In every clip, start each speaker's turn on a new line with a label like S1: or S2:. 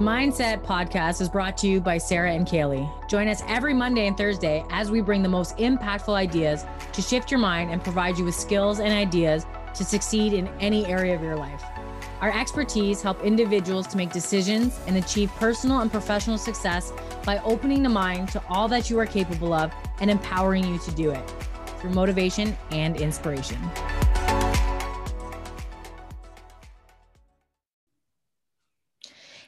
S1: Mindset Podcast is brought to you by Sarah and Kaylee. Join us every Monday and Thursday as we bring the most impactful ideas to shift your mind and provide you with skills and ideas to succeed in any area of your life. Our expertise help individuals to make decisions and achieve personal and professional success by opening the mind to all that you are capable of and empowering you to do it through motivation and inspiration.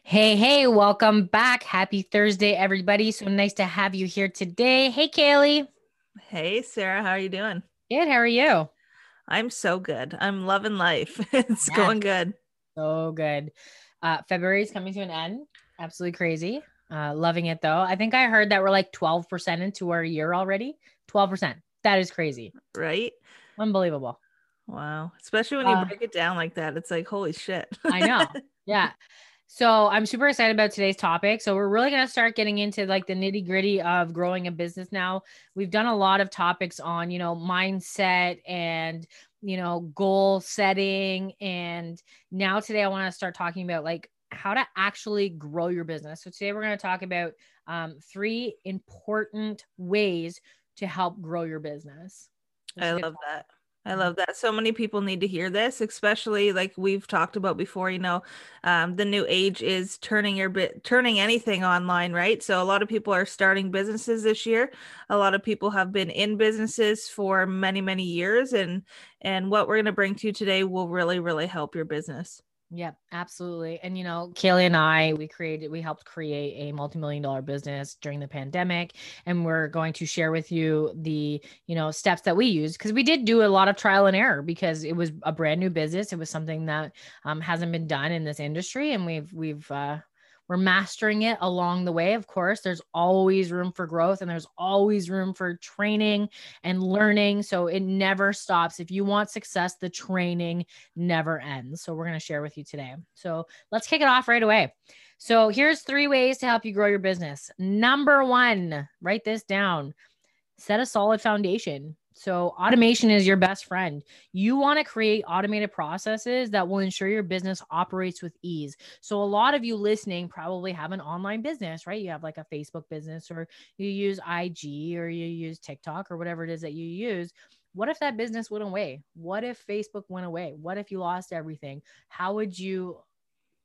S1: Hey, hey, welcome back. Happy Thursday, everybody. So nice to have you here today. Hey, Kaylee.
S2: Hey, Sarah. How are you doing?
S1: Good. How are you?
S2: I'm so good. I'm loving life. it's yeah. going good.
S1: So good. Uh, February is coming to an end. Absolutely crazy. Uh, loving it though. I think I heard that we're like 12% into our year already. 12%. That is crazy.
S2: Right?
S1: Unbelievable.
S2: Wow. Especially when you uh, break it down like that. It's like, holy shit.
S1: I know. Yeah. So I'm super excited about today's topic. So we're really going to start getting into like the nitty gritty of growing a business now. We've done a lot of topics on, you know, mindset and, you know, goal setting. And now today I want to start talking about like how to actually grow your business. So today we're going to talk about um, three important ways to help grow your business.
S2: I love that. I love that. So many people need to hear this, especially like we've talked about before. You know, um, the new age is turning your bit, turning anything online, right? So a lot of people are starting businesses this year. A lot of people have been in businesses for many, many years, and and what we're going to bring to you today will really, really help your business.
S1: Yeah, absolutely. And you know, Kaylee and I, we created, we helped create a multi-million dollar business during the pandemic, and we're going to share with you the, you know, steps that we use because we did do a lot of trial and error because it was a brand new business. It was something that um, hasn't been done in this industry, and we've we've uh, we're mastering it along the way. Of course, there's always room for growth and there's always room for training and learning. So it never stops. If you want success, the training never ends. So we're going to share with you today. So let's kick it off right away. So here's three ways to help you grow your business. Number one, write this down. Set a solid foundation. So, automation is your best friend. You want to create automated processes that will ensure your business operates with ease. So, a lot of you listening probably have an online business, right? You have like a Facebook business, or you use IG, or you use TikTok, or whatever it is that you use. What if that business went away? What if Facebook went away? What if you lost everything? How would you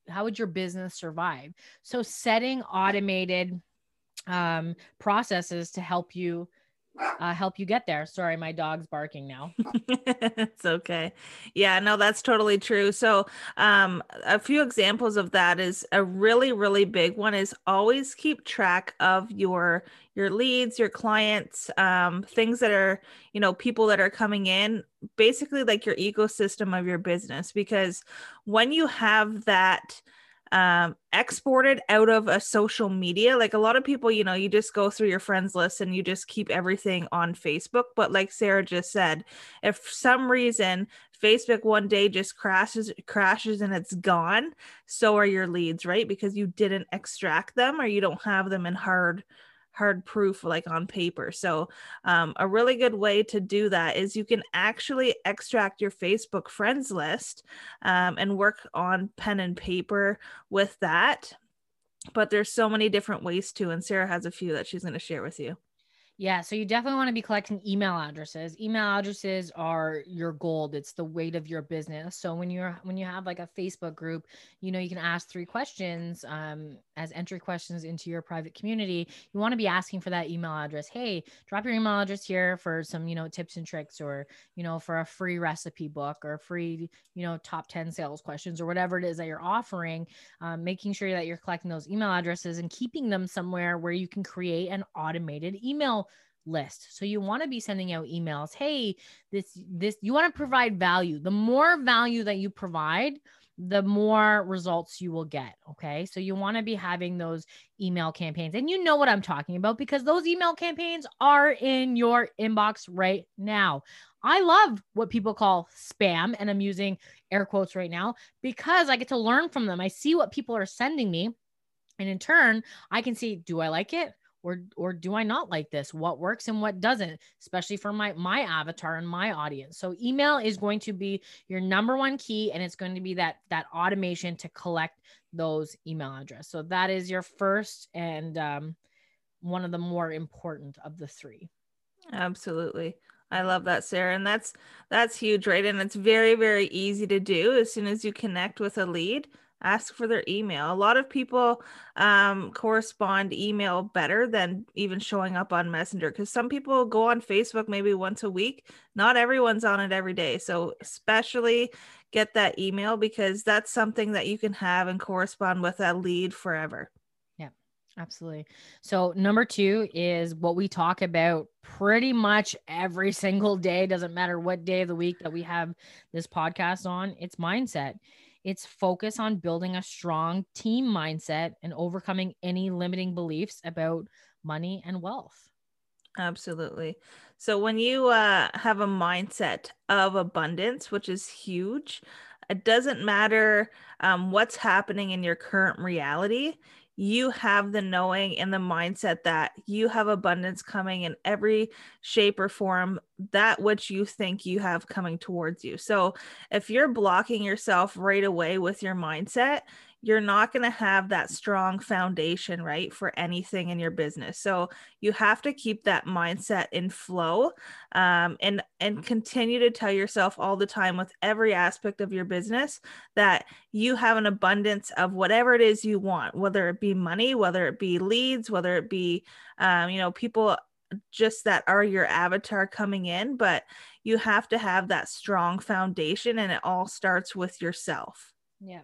S1: how would your business survive? So setting automated um, processes to help you uh, help you get there. Sorry, my dog's barking now.
S2: it's okay. Yeah, no, that's totally true. So, um, a few examples of that is a really, really big one is always keep track of your your leads, your clients, um, things that are, you know, people that are coming in, basically like your ecosystem of your business. Because when you have that um, exported out of a social media. Like a lot of people, you know, you just go through your friends list and you just keep everything on Facebook. But like Sarah just said, if some reason Facebook one day just crashes crashes and it's gone, so are your leads, right? Because you didn't extract them or you don't have them in hard hard proof like on paper. So, um, a really good way to do that is you can actually extract your Facebook friends list um, and work on pen and paper with that. But there's so many different ways to, and Sarah has a few that she's going to share with you.
S1: Yeah, so you definitely want to be collecting email addresses. Email addresses are your gold. It's the weight of your business. So when you're when you have like a Facebook group, you know, you can ask three questions um, as entry questions into your private community. You want to be asking for that email address. Hey, drop your email address here for some, you know, tips and tricks or, you know, for a free recipe book or free, you know, top 10 sales questions or whatever it is that you're offering. Um, making sure that you're collecting those email addresses and keeping them somewhere where you can create an automated email list. So you want to be sending out emails. Hey, this this you want to provide value. The more value that you provide, the more results you will get. Okay. So you want to be having those email campaigns. And you know what I'm talking about because those email campaigns are in your inbox right now. I love what people call spam, and I'm using air quotes right now because I get to learn from them. I see what people are sending me. And in turn, I can see do I like it? Or or do i not like this? What works and what doesn't especially for my my avatar and my audience. So email is going to be your number one key and it's going to be that that automation to collect those email address. So that is your first and um, one of the more important of the three.
S2: Absolutely. I love that, Sarah. And that's that's huge, right? And it's very, very easy to do as soon as you connect with a lead ask for their email. A lot of people um, correspond email better than even showing up on Messenger because some people go on Facebook maybe once a week. Not everyone's on it every day. So, especially get that email because that's something that you can have and correspond with that lead forever.
S1: Yeah, absolutely. So, number two is what we talk about pretty much every single day. Doesn't matter what day of the week that we have this podcast on, it's mindset it's focus on building a strong team mindset and overcoming any limiting beliefs about money and wealth.
S2: Absolutely. So when you uh, have a mindset of abundance, which is huge, it doesn't matter um, what's happening in your current reality you have the knowing and the mindset that you have abundance coming in every shape or form that which you think you have coming towards you. So if you're blocking yourself right away with your mindset, you're not going to have that strong foundation, right, for anything in your business. So you have to keep that mindset in flow, um, and and continue to tell yourself all the time with every aspect of your business that you have an abundance of whatever it is you want, whether it be money, whether it be leads, whether it be, um, you know, people just that are your avatar coming in, but you have to have that strong foundation, and it all starts with yourself.
S1: Yeah.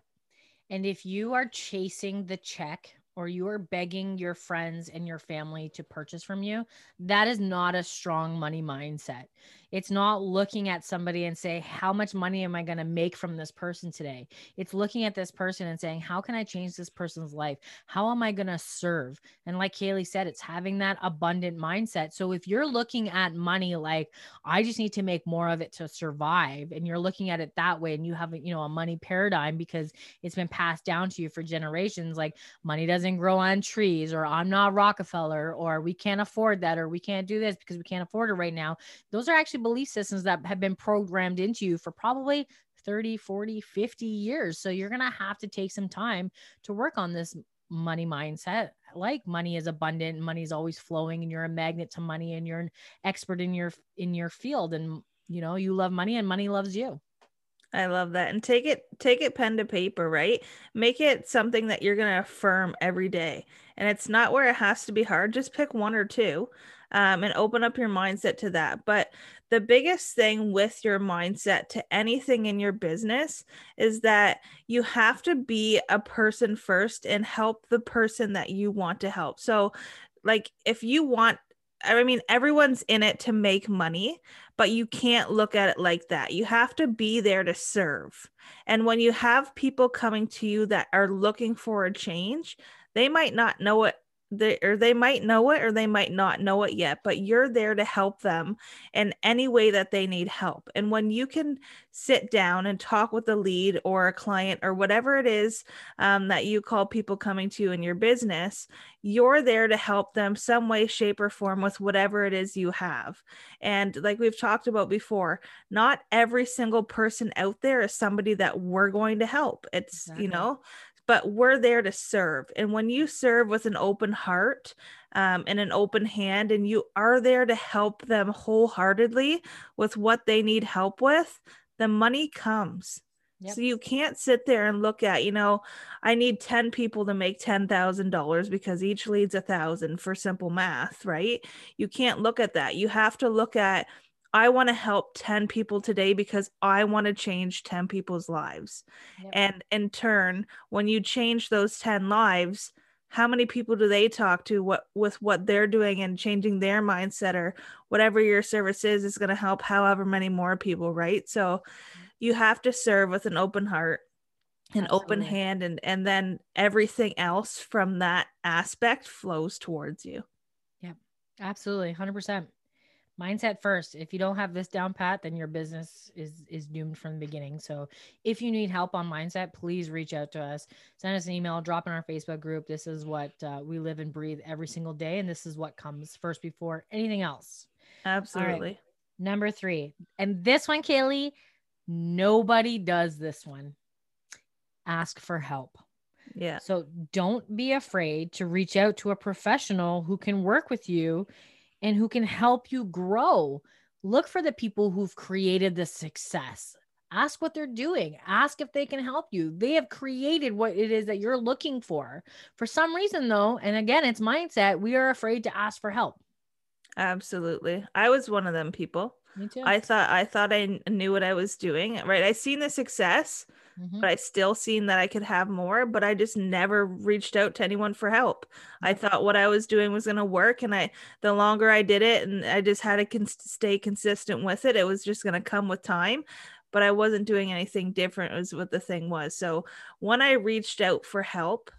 S1: And if you are chasing the check or you are begging your friends and your family to purchase from you, that is not a strong money mindset. It's not looking at somebody and say, how much money am I going to make from this person today? It's looking at this person and saying, how can I change this person's life? How am I going to serve? And like Kaylee said, it's having that abundant mindset. So if you're looking at money like, I just need to make more of it to survive, and you're looking at it that way, and you have, you know, a money paradigm because it's been passed down to you for generations, like money doesn't grow on trees, or I'm not Rockefeller, or we can't afford that, or we can't do this because we can't afford it right now. Those are actually belief systems that have been programmed into you for probably 30, 40, 50 years. So you're going to have to take some time to work on this money mindset. Like money is abundant, money is always flowing and you're a magnet to money and you're an expert in your in your field and you know, you love money and money loves you.
S2: I love that. And take it take it pen to paper, right? Make it something that you're going to affirm every day. And it's not where it has to be hard. Just pick one or two um, and open up your mindset to that. But the biggest thing with your mindset to anything in your business is that you have to be a person first and help the person that you want to help. So, like, if you want I mean, everyone's in it to make money, but you can't look at it like that. You have to be there to serve. And when you have people coming to you that are looking for a change, they might not know it they or they might know it or they might not know it yet but you're there to help them in any way that they need help. And when you can sit down and talk with a lead or a client or whatever it is um, that you call people coming to you in your business you're there to help them some way shape or form with whatever it is you have. And like we've talked about before not every single person out there is somebody that we're going to help. It's exactly. you know but we're there to serve. And when you serve with an open heart um, and an open hand, and you are there to help them wholeheartedly with what they need help with, the money comes. Yep. So you can't sit there and look at, you know, I need 10 people to make $10,000 because each leads a thousand for simple math, right? You can't look at that. You have to look at I want to help 10 people today because I want to change 10 people's lives. Yep. And in turn, when you change those 10 lives, how many people do they talk to what with what they're doing and changing their mindset or whatever your service is is going to help however many more people, right? So mm-hmm. you have to serve with an open heart an Absolutely. open hand and and then everything else from that aspect flows towards you.
S1: Yeah. Absolutely. 100%. Mindset first. If you don't have this down pat then your business is is doomed from the beginning. So if you need help on mindset please reach out to us. Send us an email drop in our facebook group. This is what uh, we live and breathe every single day and this is what comes first before anything else.
S2: Absolutely.
S1: Right. number three. And this one kaylee nobody does this one. Ask for help.
S2: Yeah.
S1: So don't be afraid to reach out to a professional who can work with you and who can help you grow. Look for the people who've created the success. Ask what they're doing. Ask if they can help you. They have created what it is that you're looking for. For some reason, though, and again, it's mindset, we are afraid to ask for help.
S2: Absolutely. I was one of them people. Me too. I thought I thought I knew what I was doing. Right. I seen the success, mm-hmm. but I still seen that I could have more, but I just never reached out to anyone for help. I thought what I was doing was going to work and I the longer I did it and I just had to con- stay consistent with it, it was just going to come with time, but I wasn't doing anything different was what the thing was. So when I reached out for help,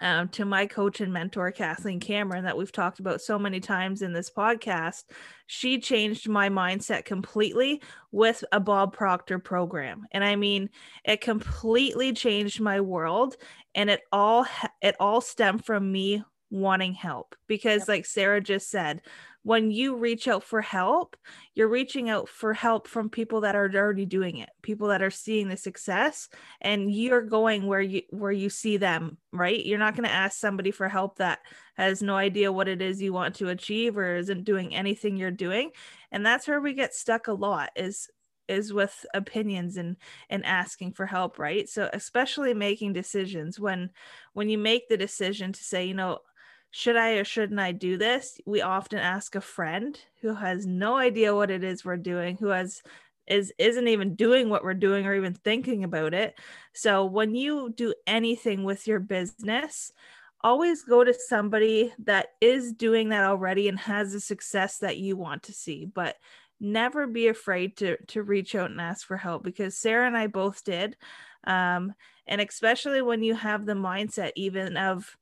S2: um, to my coach and mentor, Kathleen Cameron, that we've talked about so many times in this podcast. She changed my mindset completely with a Bob Proctor program. And I mean, it completely changed my world. And it all, it all stemmed from me wanting help because, like Sarah just said, when you reach out for help, you're reaching out for help from people that are already doing it, people that are seeing the success and you're going where you where you see them, right? You're not going to ask somebody for help that has no idea what it is you want to achieve or isn't doing anything you're doing. And that's where we get stuck a lot is is with opinions and and asking for help right so especially making decisions when when you make the decision to say you know should I or shouldn't I do this? We often ask a friend who has no idea what it is we're doing, who has is isn't even doing what we're doing or even thinking about it. So when you do anything with your business, always go to somebody that is doing that already and has the success that you want to see. But never be afraid to to reach out and ask for help because Sarah and I both did. Um, and especially when you have the mindset even of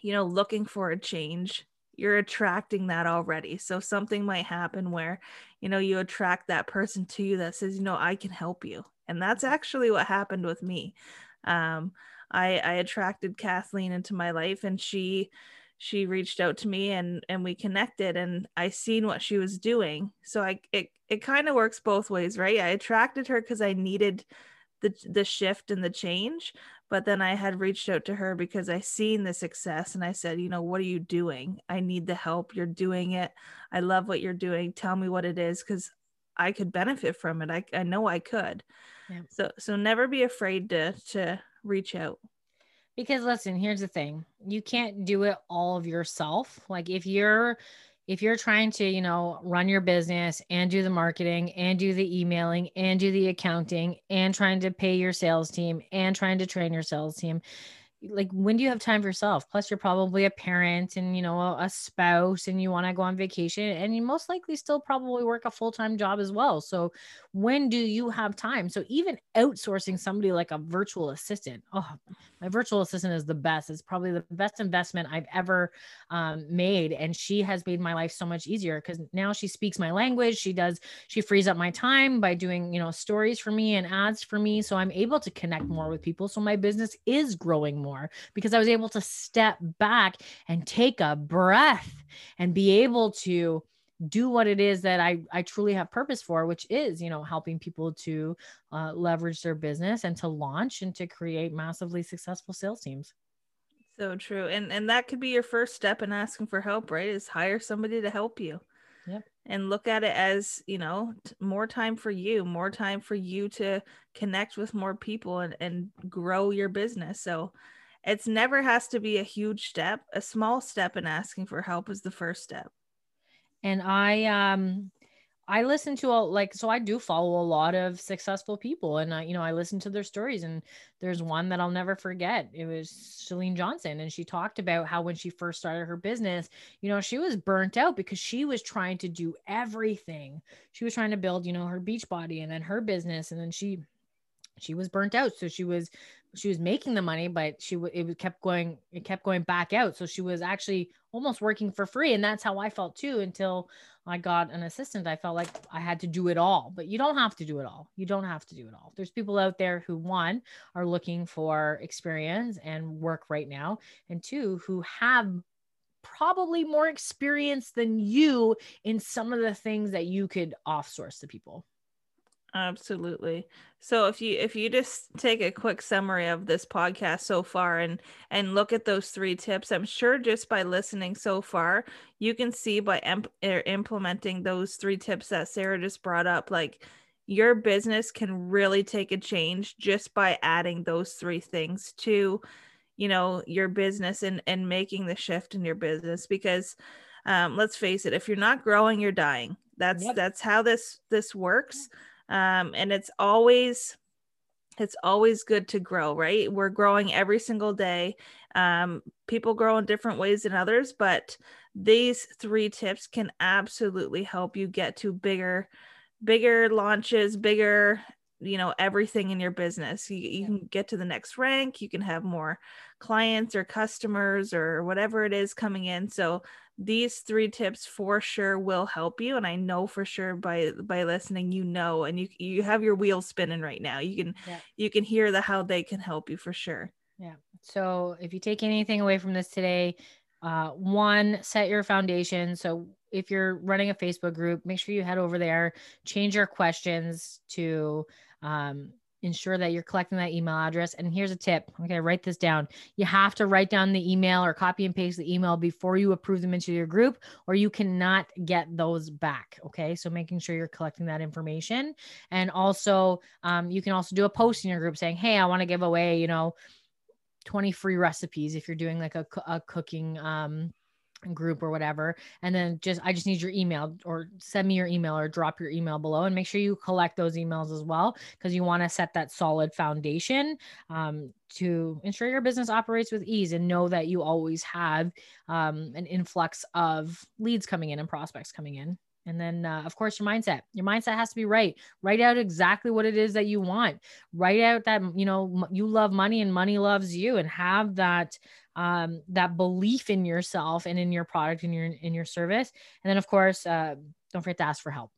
S2: you know, looking for a change, you're attracting that already. So something might happen where, you know, you attract that person to you that says, you know, I can help you. And that's actually what happened with me. Um, I, I attracted Kathleen into my life and she she reached out to me and and we connected and I seen what she was doing. So I it it kind of works both ways, right? I attracted her because I needed the the shift and the change, but then i had reached out to her because i seen the success and i said you know what are you doing? I need the help. You're doing it. I love what you're doing. Tell me what it is because i could benefit from it. I, I know i could. Yeah. so so never be afraid to to reach out.
S1: Because listen here's the thing. You can't do it all of yourself. Like if you're if you're trying to, you know, run your business and do the marketing and do the emailing and do the accounting and trying to pay your sales team and trying to train your sales team, like when do you have time for yourself? Plus you're probably a parent and you know a, spouse and you want to go on vacation and you most likely still probably work a full-time job as well. So when do you have time? So even outsourcing somebody like a virtual assistant oh my virtual assistant is the best. It's probably the best investment i've ever um, made and she has made my life so much easier because now she speaks my language she does she frees up my time by doing you know stories for me and ads for me. So i'm able to connect more with people. So my business is growing more more because I was able to step back and take a breath and be able to do what it is that I, I truly have purpose for, which is, you know, helping people to uh, leverage their business and to launch and to create massively successful sales teams.
S2: So true. And and that could be your first step in asking for help, right? Is hire somebody to help you.
S1: Yep.
S2: And look at it as, you know, more time for you, more time for you to connect with more people and, and grow your business. So it's never has to be a huge step. A small step in asking for help is the first step.
S1: And I um I listen to a like so I do follow a lot of successful people and I you know I listen to their stories and there's one that I'll never forget. It was Chalene Johnson and she talked about how when she first started her business, you know, she was burnt out because she was trying to do everything. She was trying to build, you know, her beach body and then her business and then she she was burnt out so she was she was making the money but she it kept going it kept going back out. So she was actually almost working for free and that's how i felt too until i got an assistant. I felt like i had to do it all but you don't have to do it all. You don't have to do it all. There's people out there who one are looking for experience and work right now and two who have probably more experience than you in some of the things that you could offsource to people
S2: Absolutely. So if you if you just take a quick summary of this podcast so far and and look at those three tips, I'm sure just by listening so far, you can see by imp- er, implementing those three tips that Sarah just brought up like your business can really take a change just by adding those three things to you know your business and and making the shift in your business because um, let's face it if you're not growing you're dying that's yep. that's how this this works um, and it's always it's always good to grow right? We're growing every single day. Um, people grow in different ways than others but these three tips can absolutely help you get to bigger bigger launches bigger you know everything in your business. You, you can get to the next rank. You can have more clients or customers or whatever it is coming in. So these three tips for sure will help you and i know for sure by by listening you know and you you have your wheels spinning right now. You can yeah. you can hear the how they can help you for sure.
S1: Yeah. So if you take anything away from this today uh one set your foundation. So if you're running a facebook group make sure you head over there change your questions to um ensure that you're collecting that email address. And here's a tip. Okay, write this down. You have to write down the email or copy and paste the email before you approve them into your group, or you cannot get those back. Okay, so making sure you're collecting that information. And also, um, you can also do a post in your group saying, Hey, I want to give away, you know, 20 free recipes if you're doing like a, a cooking um group or whatever and then just i just need your email or send me your email or drop your email below and make sure you collect those emails as well because you want to set that solid foundation um, to ensure your business operates with ease and know that you always have um, an influx of leads coming in and prospects coming in and then, uh, of course, your mindset. Your mindset has to be right. Write out exactly what it is that you want. Write out that you know you love money and money loves you, and have that um, that belief in yourself and in your product and your in your service. And then, of course, uh, don't forget to ask for help.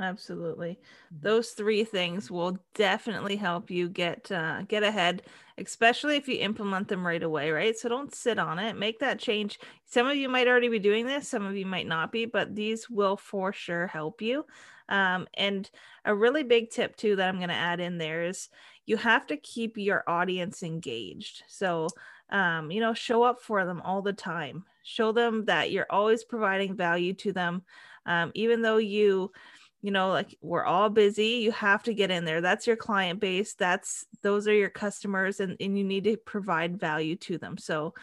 S2: Absolutely. Mm-hmm. Those three things will definitely help you get uh, get ahead, especially if you implement them right away, right? So don't sit on it. Make that change. Some of you might already be doing this, some of you might not be, but these will for sure help you. Um, and a really big tip too that I'm going to add in there is you have to keep your audience engaged. So um, you know, show up for them all the time. Show them that you're always providing value to them, um, even though you you know like we're all busy you have to get in there that's your client base that's those are your customers and, and you need to provide value to them. So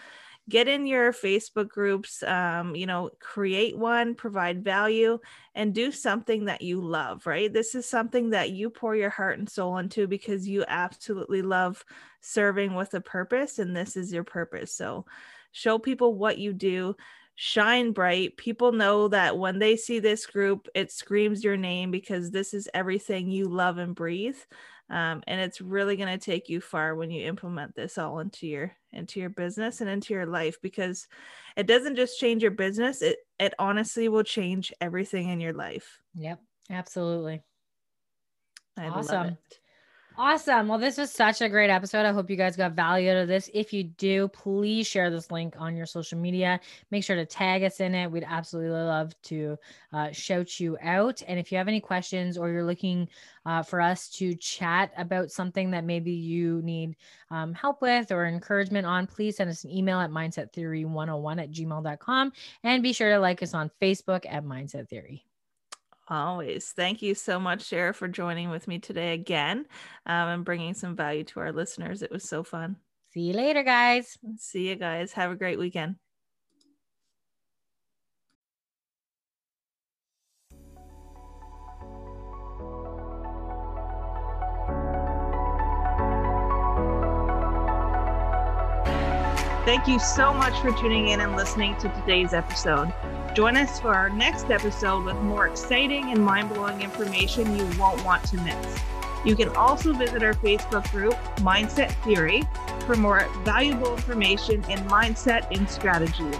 S2: get in your facebook groups um, you know create one provide value and do something that you love right? This is something that you pour your heart and soul into because you absolutely love serving with a purpose and this is your purpose. So show people what you do shine bright. People know that when they see this group, it screams your name because this is everything you love and breathe. Um, and it's really going to take you far when you implement this all into your into your business and into your life because it doesn't just change your business it it honestly will change everything in your life
S1: yep absolutely I awesome Awesome. Well, this was such a great episode. I hope you guys got value out of this. If you do, please share this link on your social media. Make sure to tag us in it. We'd absolutely love to uh, shout you out. And if you have any questions or you're looking uh, for us to chat about something that maybe you need um, help with or encouragement on, please send us an email at mindsettheory101 at gmail.com. And be sure to like us on Facebook at Mindset Theory.
S2: Always. Thank you so much, Sarah, for joining with me today again um, and bringing some value to our listeners. It was so fun.
S1: See you later, guys.
S2: See you guys. Have a great weekend. Thank you so much for tuning in and listening to today's episode. Join us for our next episode with more exciting and mind blowing information you won't want to miss. You can also visit our Facebook group, Mindset Theory, for more valuable information in mindset and strategy.